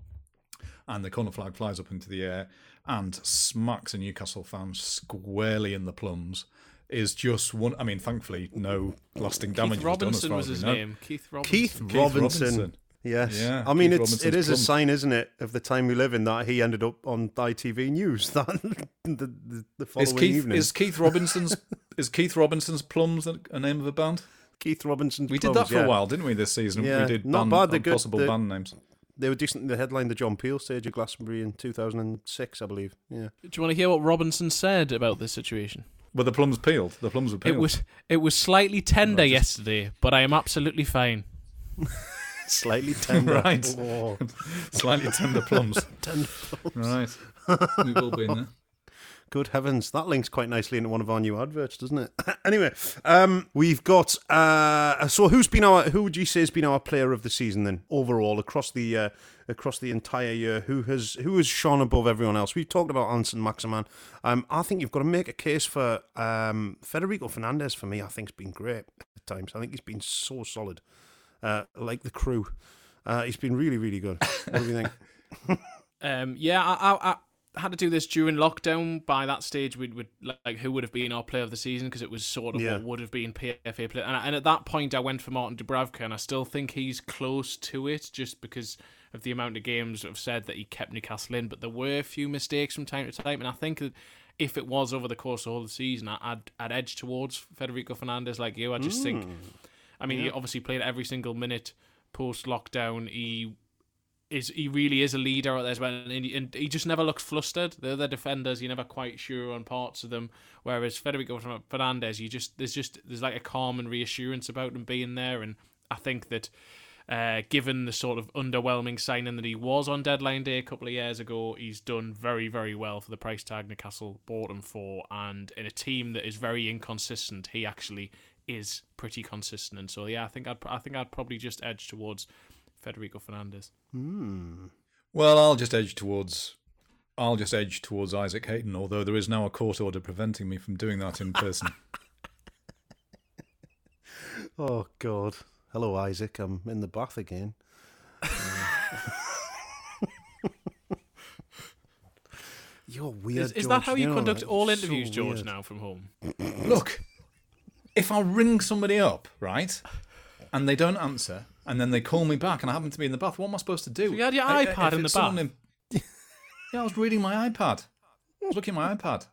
and the corner flag flies up into the air and smacks a Newcastle fan squarely in the plums is just one. I mean, thankfully, no lasting damage Keith was done as Robinson far was as his know. name. Keith Robinson. Keith, Keith Robinson. Robinson. Yes. Yeah, I mean, Keith it's it Robinson's is a plum. sign, isn't it, of the time we live in that he ended up on ITV News that the, the, the following Is Keith evening. is Keith Robinson's is Keith Robinson's plums a, a name of a band? Keith Robinson's We did Plums, that for yeah. a while, didn't we? This season, Yeah, we did not band, bad, they're good. possible They're- band names. They were decent. They headlined the John Peel stage at Glastonbury in 2006, I believe. Yeah. Do you want to hear what Robinson said about this situation? Were the plums peeled? The plums were peeled. It was it was slightly tender Right, just- yesterday, but I am absolutely fine. Slightly tender. Right. Oh, slightly tender plums. tender. right, we've all been there. Good heavens, that links quite nicely into one of our new adverts, doesn't it? anyway, um, we've got. Uh, so, who's been our? Who would you say has been our player of the season then, overall across the uh, across the entire year? Who has who has shone above everyone else? We've talked about Saint Maximin. Um, I think you've got to make a case for um, Federico Fernandez. For me, I think has been great at times. I think he's been so solid, uh, like the crew. Uh, he's been really, really good. What do you think? Um, yeah, I, I, I had to do this during lockdown. By that stage, we'd, would like who would have been our player of the season because it was sort of Yeah. what would have been PFA player. And, and at that point, I went for Martin Dubravka, and I still think he's close to it, just because of the amount of games that have said that he kept Newcastle in. But there were a few mistakes from time to time, and I think that if it was over the course of all the season, I- I'd I'd edge towards Federico Fernandez like you. I just think, I mean, he obviously played every single minute post lockdown. He is he really is a leader out there as well, and he, and he just never looks flustered. The other defenders, you're never quite sure on parts of them. Whereas Federico Fernandez, you just there's just there's like a calm and reassurance about him being there, and I think that. Uh, given the sort of underwhelming signing that he was on deadline day a couple of years ago, he's done very, very well for the price tag Newcastle bought him for. And in a team that is very inconsistent, he actually is pretty consistent. And so, yeah, I think I'd I think I'd probably just edge towards Federico Fernandez. Hmm. Well, I'll just edge towards. I'll just edge towards Isaac Hayden, although there is now a court order preventing me from doing that in person. Oh God! Hello, Isaac. I'm in the bath again. You're weird. Is, is George, that how you know, conduct it's all so interviews, George, now from home? Look, if I ring somebody up, right, and they don't answer, and then they call me back, and I happen to be in the bath, what am I supposed to do? So you had your I- I- iPad in the bath? in- yeah, I was reading my iPad. I was looking at my iPad.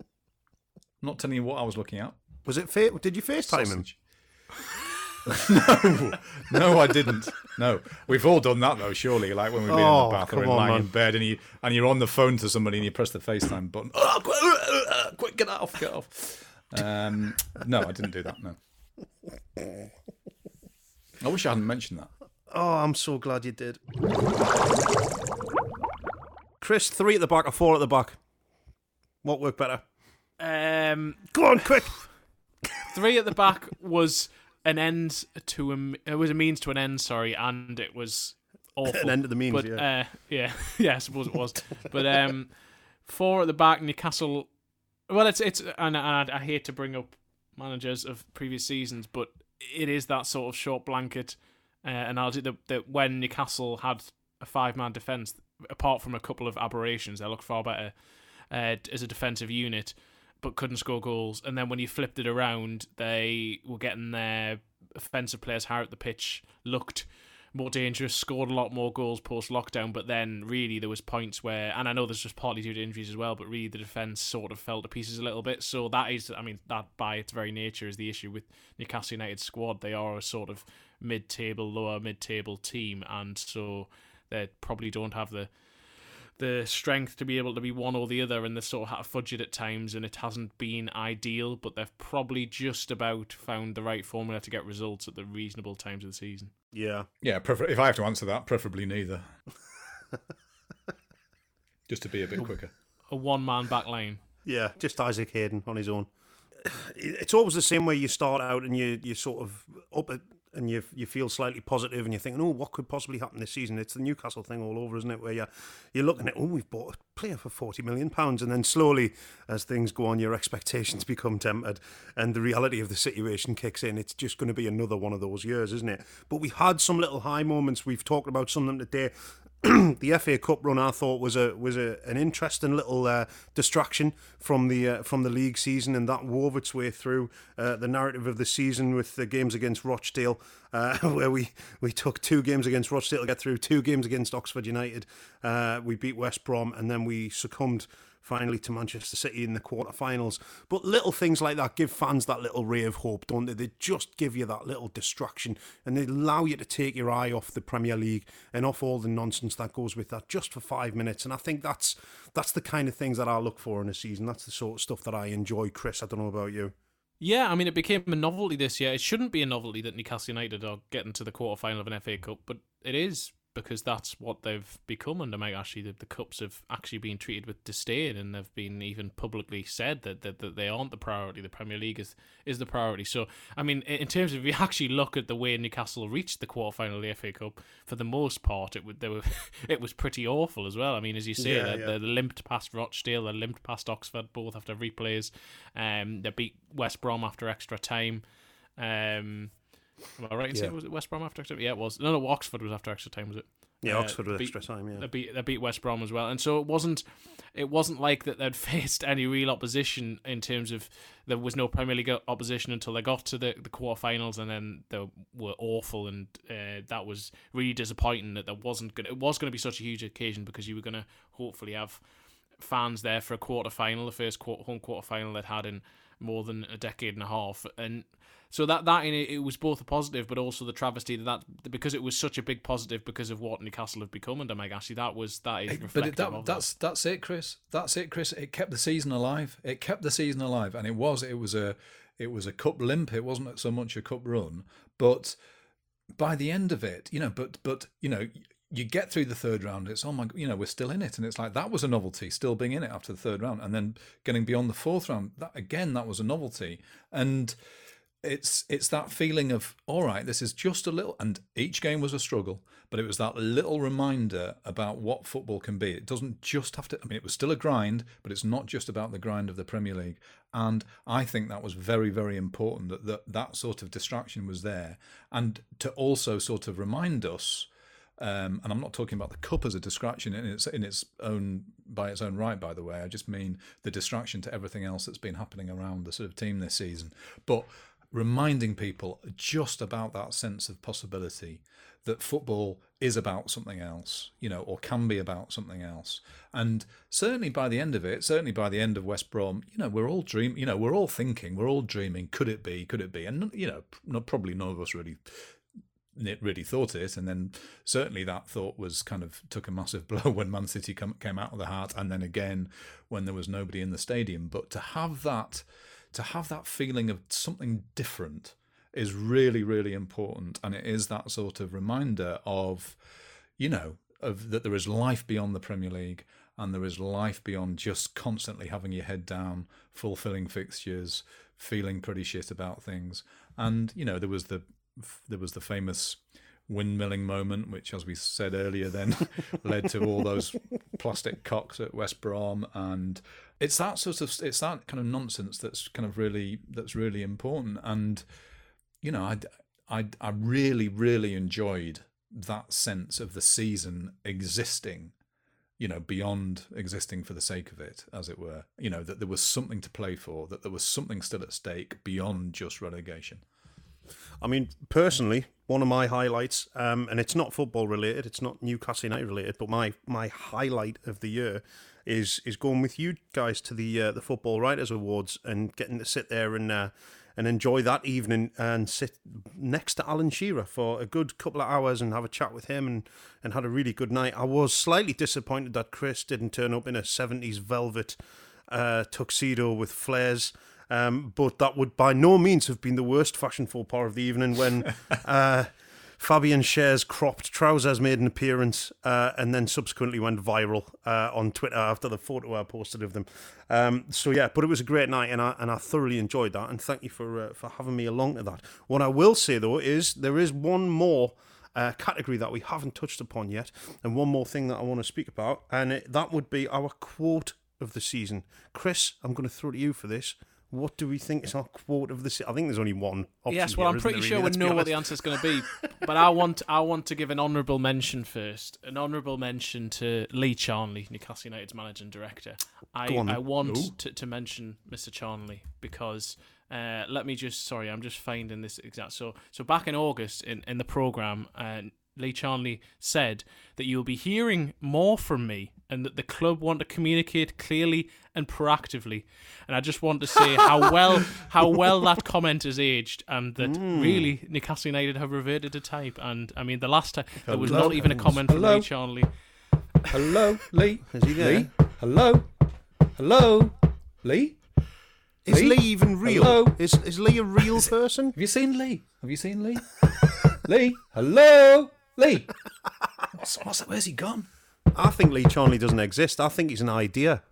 I'm not telling you what I was looking at. Was it? Fa- did you FaceTime him? Sausage. No, I didn't. No, we've all done that though. Surely, like when we've been Oh, in the bath or come on, lying man. in bed, and you and you're on the phone to somebody and you press the FaceTime button. Oh, quick, uh, uh, quick, get off, get off. Um, no, I didn't do that. No. I wish I hadn't mentioned that. Oh, I'm so glad you did. Chris, three at the back or four at the back? What worked better? Um, Go on, quick. three at the back was an end to a m- it was a means to an end. Sorry, and it was awful. An end to the means, But yeah. uh, yeah, yeah, I suppose it was. but um, four at the back, Newcastle. Well, it's it's and I, I hate to bring up managers of previous seasons, but it is that sort of short blanket uh, analogy that that when Newcastle had a five man defence, apart from a couple of aberrations, they looked far better uh, as a defensive unit, but couldn't score goals. And then when you flipped it around, they were getting their offensive players higher at the pitch, looked more dangerous, scored a lot more goals post lockdown. But then really there was points where, and I know this was partly due to injuries as well, but really the defence sort of fell to pieces a little bit. So that is, I mean, that by its very nature is the issue with Newcastle United squad. They are a sort of mid-table, lower mid-table team, and so they probably don't have the the strength to be able to be one or the other, and they sort of had to fudge it at times, and it hasn't been ideal. But they've probably just about found the right formula to get results at the reasonable times of the season. Yeah. Yeah, prefer- if I have to answer that, preferably neither. Just to be a bit quicker. A one-man back line. Yeah, just Isaac Hayden on his own. It's always the same way you start out and you you sort of up it and you you feel slightly positive and you're thinking, oh, what could possibly happen this season? It's the Newcastle thing all over, isn't it? Where you're you're looking at, oh, we've bought a player for forty million pounds, and then slowly, as things go on, your expectations become tempered, and the reality of the situation kicks in. It's just going to be another one of those years, isn't it? But we had some little high moments. We've talked about some of them today. the FA Cup run I thought was a was a, an interesting little uh, distraction from the uh, from the league season, and that wove its way through uh, the narrative of the season with the games against Rochdale, uh, where we, we took two games against Rochdale to get through, two games against Oxford United, uh, we beat West Brom, and then we succumbed finally to Manchester City in the quarterfinals. But little things like that give fans that little ray of hope, don't they? They just give you that little distraction and they allow you to take your eye off the Premier League and off all the nonsense that goes with that just for five minutes. And I think that's that's the kind of things that I look for in a season. That's the sort of stuff that I enjoy. Chris, I don't know about you. Yeah, I mean, it became a novelty this year. It shouldn't be a novelty that Newcastle United are getting to the quarterfinal of an FA Cup, but it is because that's what they've become under Mike Ashley. The, the cups have actually been treated with disdain, and they've been even publicly said that, that, that they aren't the priority. The Premier League is is the priority. So, I mean, in terms of if you actually look at the way Newcastle reached the quarterfinal of the FA Cup, for the most part, it would they were it was pretty awful as well. I mean, as you say, Yeah, they, yeah. they limped past Rochdale, they limped past Oxford, both after replays. Um, they beat West Brom after extra time. Um, am I right in saying Yeah. was it West Brom after extra time? Yeah, it was. No, no, Oxford was after extra time, was it? Yeah, Uh, Oxford with beat- extra time. Yeah. They beat they beat West Brom as well, and so it wasn't it wasn't like that they'd faced any real opposition in terms of there was no Premier League opposition until they got to the the quarterfinals, and then they were awful, and uh, that was really disappointing that there wasn't gonna it was going to be such a huge occasion because you were going to hopefully have fans there for a quarter final, the first quarter, home quarter final they'd had in more than a decade and a half, and so that that in it, it was both a positive, but also the travesty that, that because it was such a big positive because of what Newcastle have become under Mike Ashley. That was that is reflective but it, that, of that's that's it, Chris. That's it, Chris. It kept the season alive. It kept the season alive, and it was it was a it was a cup limp. It wasn't so much a cup run, but by the end of it, you know, but but you know, you get through the third round. It's oh my, you know, we're still in it, and it's like that was a novelty, still being in it after the third round, and then getting beyond the fourth round. That again, that was a novelty, and it's it's that feeling of all right this is just a little and each game was a struggle but it was that little reminder about what football can be it doesn't just have to i mean it was still a grind but it's not just about the grind of the premier league and i think that was very very important that that, that sort of distraction was there and to also sort of remind us um, and I'm not talking about the cup as a distraction in its in its own by its own right. By the way, I just mean the distraction to everything else that's been happening around the sort of team this season. But reminding people just about that sense of possibility that football is about something else, you know, or can be about something else. And certainly by the end of it, certainly by the end of West Brom, you know, we're all dream, you know, we're all thinking, we're all dreaming. Could it be? Could it be? And you know, probably none of us really really thought it, and then certainly that thought was kind of took a massive blow when Man City come, came out of the heart, and then again when there was nobody in the stadium. But to have that, to have that feeling of something different is really, really important, and it is that sort of reminder of, you know, of that there is life beyond the Premier League, and there is life beyond just constantly having your head down, fulfilling fixtures, feeling pretty shit about things. And you know, there was the there was the famous windmilling moment, which, as we said earlier, then led to all those plastic cocks at West Brom, and it's that sort of it's that kind of nonsense that's kind of really that's really important. And you know, I I I really really enjoyed that sense of the season existing. You know, beyond existing for the sake of it, as it were. You know, that there was something to play for, that there was something still at stake beyond just relegation. I mean, personally, one of my highlights, um, and it's not football related, it's not Newcastle United related, but my my highlight of the year is is going with you guys to the uh, the Football Writers Awards and getting to sit there and uh, and enjoy that evening and sit next to Alan Shearer for a good couple of hours and have a chat with him and, and had a really good night. I was slightly disappointed that Chris didn't turn up in a 70s velvet uh, tuxedo with flares. Um, but that would by no means have been the worst fashion faux pas of the evening when uh, Fabian Schär's cropped trousers made an appearance uh, and then subsequently went viral uh, on Twitter after the photo I posted of them. Um, so yeah, but it was a great night and I and I thoroughly enjoyed that. And thank you for uh, for having me along to that. What I will say though is there is one more. Uh, category that we haven't touched upon yet, and one more thing that I want to speak about, and it, that would be our quote of the season. Chris, I'm going to throw to you for this. What do we think is our quote of the? Se- I think there's only one. Option yes, well, here, I'm pretty sure there, we know what the answer is going to be, but I want I want to give an honourable mention first. An honourable mention to Lee Charnley, Newcastle United's managing director. I. I want to, to mention Mr. Charnley because uh, let me just sorry, I'm just finding this exact. So so back in August in in the program, uh, Lee Charnley said that you'll be hearing more from me and that the club want to communicate clearly and proactively. And I just want to say how well how well that comment has aged and that Hmm. really Newcastle United have reverted to type. And I mean the last time there was Hello. not even a comment from Hello. Lee Charnley. Hello, Lee. Is he there? Lee? Hello? Hello? Lee? Is Lee? Lee even real? Hello? Is is Lee a real person? Have you seen Lee? Have you seen Lee? Lee? Hello? Lee? What's, what's, where's he gone? I think Lee Charnley doesn't exist. I think he's an idea.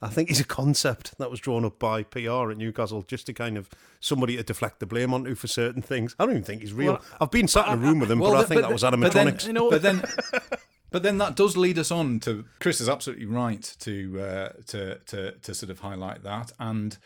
I think he's a concept that was drawn up by PR at Newcastle just to kind of somebody to deflect the blame onto for certain things. I don't even think he's real. Well, I've been sat in a room with him, Well, but I th- think that was but then- animatronics. You know- But then, but then that does lead us on to Chris is absolutely right to uh, to to to sort of highlight that, and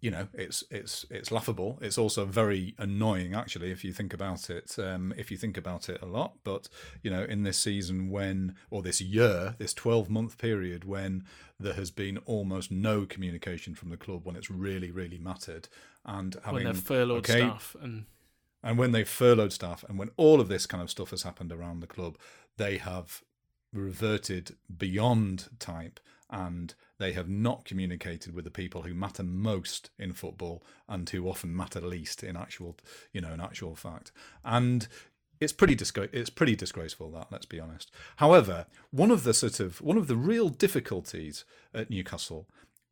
you know it's it's it's laughable. It's also very annoying actually if you think about it. Um, if you think about it a lot, but you know in this season when or this year, this twelve month period when there has been almost no communication from the club when it's really really mattered, and having when they've furloughed okay, staff and and when they've furloughed staff and when all of this kind of stuff has happened around the club, they have reverted beyond type and they have not communicated with the people who matter most in football and who often matter least in actual you know in actual fact and it's pretty disgra- it's pretty disgraceful that let's be honest however one of the sort of one of the real difficulties at Newcastle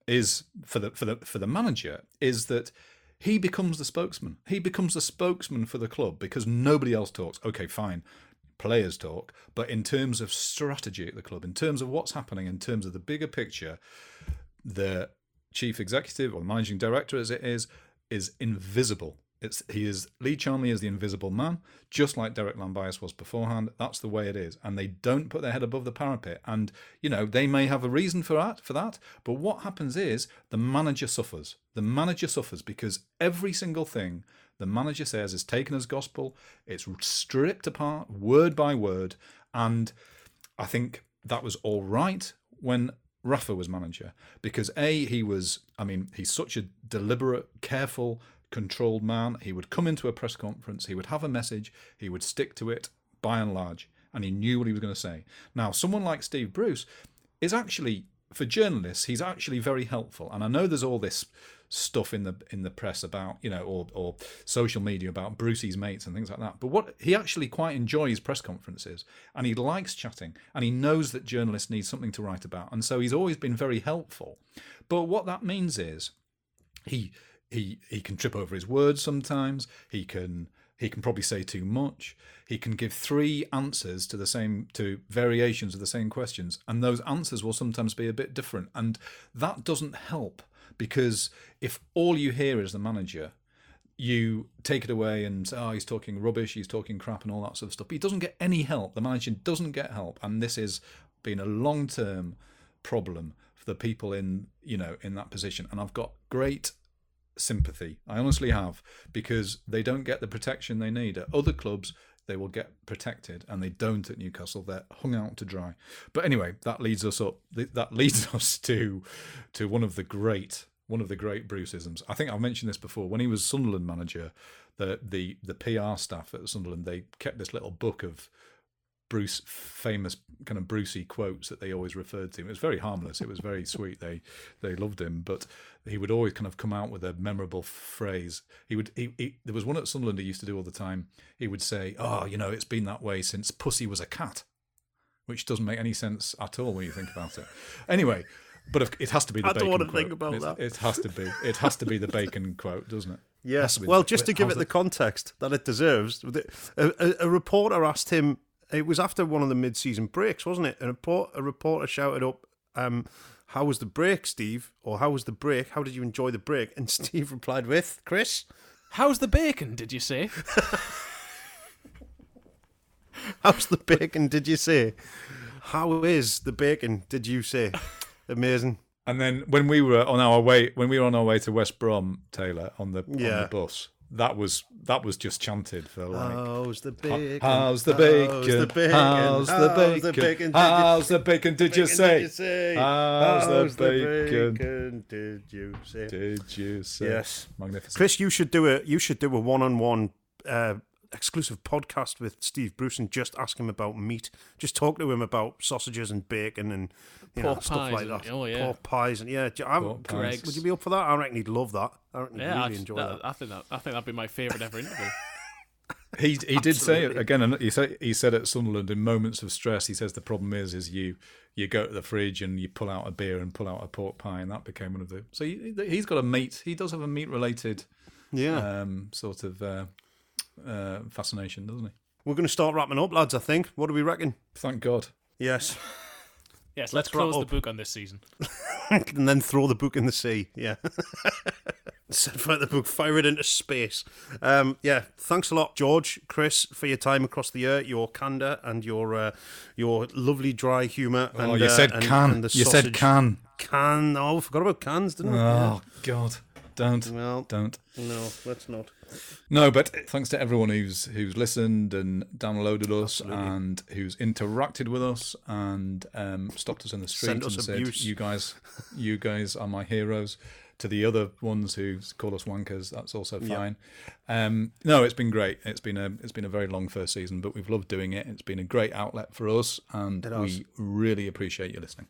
is for the for the for the manager is that he becomes the spokesman. He becomes the spokesman for the club because nobody else talks. Okay, fine. Players talk, but in terms of strategy at the club, in terms of what's happening, in terms of the bigger picture, the chief executive or managing director, as it is, is invisible. It's he is Lee Charnley is the invisible man, just like Derek Llambias was beforehand. That's the way it is, and they don't put their head above the parapet. And you know they may have a reason for that, for that. But what happens is the manager suffers. The manager suffers because every single thing the manager says is taken as gospel. It's stripped apart word by word, and I think that was all right when Rafa was manager because a he was I mean he's such a deliberate, careful, controlled man. He would come into a press conference, he would have a message, he would stick to it by and large, and he knew what he was going to say. Now, someone like Steve Bruce is actually for journalists, he's actually very helpful. And I know there's all this stuff in the in the press about you know or or social media about Brucey's mates and things like that. But what he actually quite enjoys press conferences and he likes chatting and he knows that journalists need something to write about, and so he's always been very helpful. But what that means is he he he can trip over his words sometimes. He can he can probably say too much. He can give three answers to the same to variations of the same questions, and those answers will sometimes be a bit different. And that doesn't help because if all you hear is the manager, you take it away and say, oh, he's talking rubbish, he's talking crap, and all that sort of stuff. But he doesn't get any help. The manager doesn't get help, and this has been a long term problem for the people in you know in that position. And I've got great sympathy. I honestly have because they don't get the protection they need at other clubs. They will get protected, and they don't at Newcastle. They're hung out to dry. But anyway, that leads us up. That leads us to to one of the great one of the great Bruceisms. I think I've mentioned this before. When he was Sunderland manager, the the the PR staff at Sunderland they kept this little book of Bruce famous kind of Brucey quotes that they always referred to. It was very harmless. It was very sweet. They they loved him, but he would always kind of come out with a memorable phrase. He would he, he there was one at Sunderland he used to do all the time. He would say, "Oh, you know, it's been that way since Pussy was a cat," which doesn't make any sense at all when you think about it. Anyway. But it has to be the I bacon don't want to quote. think about it, that. It has to be. It has to be the bacon quote, doesn't it? Yes. The- Well, just to give it the context that it deserves, a, a, a reporter asked him. It was after one of the mid-season breaks, wasn't it? A, report, a reporter shouted up, um, "How was the break, Steve? Or how was the break? How did you enjoy the break?" And Steve replied with, "Chris, How's the bacon? Did you say? how's the bacon? Did you say? How is the bacon? Did you say? Amazing. And then when we were on our way, when we were on our way to West Brom, Taylor on the on the bus, that was that was just chanted for like. How's the bacon? How's the How's bacon? the bacon? How's the How's the bacon? bacon? Did you- How's the bacon? Did you say? Did you say? How's the bacon? bacon Did you say? Did you say? Yes. magnificent. Chris, you should do a you should do a one on one exclusive podcast with Steve Bruce and just ask him about meat. Just talk to him about sausages and bacon and you know Pork stuff pies like and- that. oh, yeah. pork pies and yeah. do I- Pork pies. Would you be up for that? I reckon he'd love that. I reckon he'd Yeah, really I, enjoy that, that. I think that I think that'd be my favourite ever interview. He he did say it again. He said he said at Sunderland in moments of stress. He says the problem is is you you go to the fridge and you pull out a beer and pull out a pork pie, and that became one of the. So he, he's got a meat. He does have a meat related Yeah, um, sort of uh, uh, fascination, doesn't he? we're going to start wrapping up, lads. I think. What do we reckon? Thank God. Yes, Yes, Let's let's, close the book on this season. and then throw the book in the sea. Yeah. Set fire the book, fire it into space. Um, yeah, thanks a lot, George, Chris, for your time across the year, your candor and your uh, your lovely dry humour. Oh, and, you uh, said and- can. and the you said can. Can. Oh, I forgot about cans, didn't I? Oh God! Don't Well, don't. no, let's not. No, but thanks to everyone who's who's listened and downloaded us and who's interacted with us and um, stopped us in the street and said, abuse. "You guys, you guys are my heroes." To the other ones who call us wankers, that's also fine. Um, no, it's been great. It's been a it's been a very long first season, but we've loved doing it. It's been a great outlet for us, and we really appreciate you listening.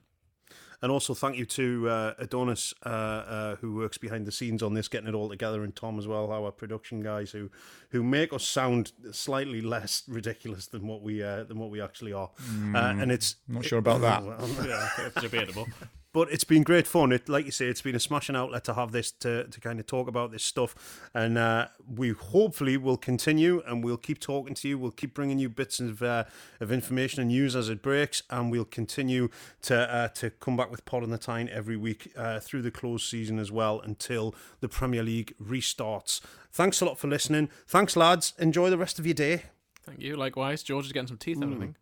And also thank you to uh, Adonis, uh, uh, who works behind the scenes on this, getting it all together, and Tom as well, our production guys, who who make us sound slightly less ridiculous than what we uh, than what we actually are. Uh, and it's not sure about that. Well, yeah, it's debatable. But it's been great fun. It, like you say, it's been a smashing outlet to have this to, to kind of talk about this stuff, and uh, we hopefully will continue, and we'll keep talking to you. We'll keep bringing you bits of uh, of information and news as it breaks, and we'll continue to uh, to come back with Pod on the Tyne every week uh, through the closed season as well until the Premier League restarts. Thanks a lot for listening. Thanks, lads. Enjoy the rest of your day. Thank you. Likewise, George is getting some teeth out. I think.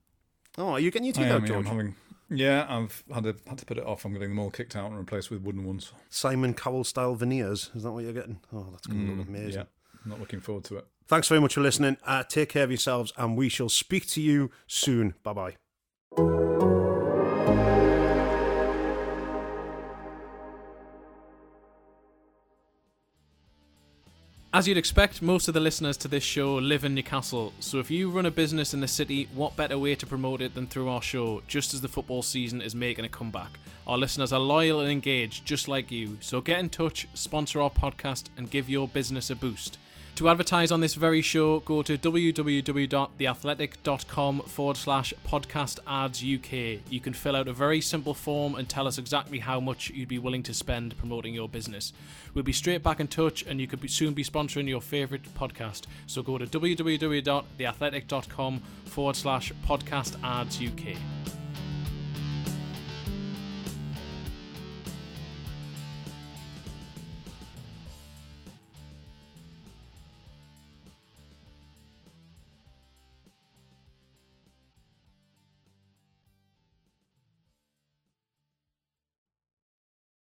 Oh, are you getting your teeth I out, am, yeah, I'm George? Yeah, I've had to had to put it off. I'm getting them all kicked out and replaced with wooden ones. Simon Cowell style veneers. Is that what you're getting? Oh, that's going to look amazing. Yeah, not looking forward to it. Thanks very much for listening. Uh, take care of yourselves, and we shall speak to you soon. Bye bye. As you'd expect, most of the listeners to this show live in Newcastle, so if you run a business in the city, what better way to promote it than through our show, just as the football season is making a comeback? Our listeners are loyal and engaged, just like you, so get in touch, sponsor our podcast, and give your business a boost. To advertise on this very show, go to www.theathletic.com forward slash podcast ads UK. You can fill out a very simple form and tell us exactly how much you'd be willing to spend promoting your business. We'll be straight back in touch and you could be, soon be sponsoring your favourite podcast. So go to www.theathletic.com forward slash podcast ads UK.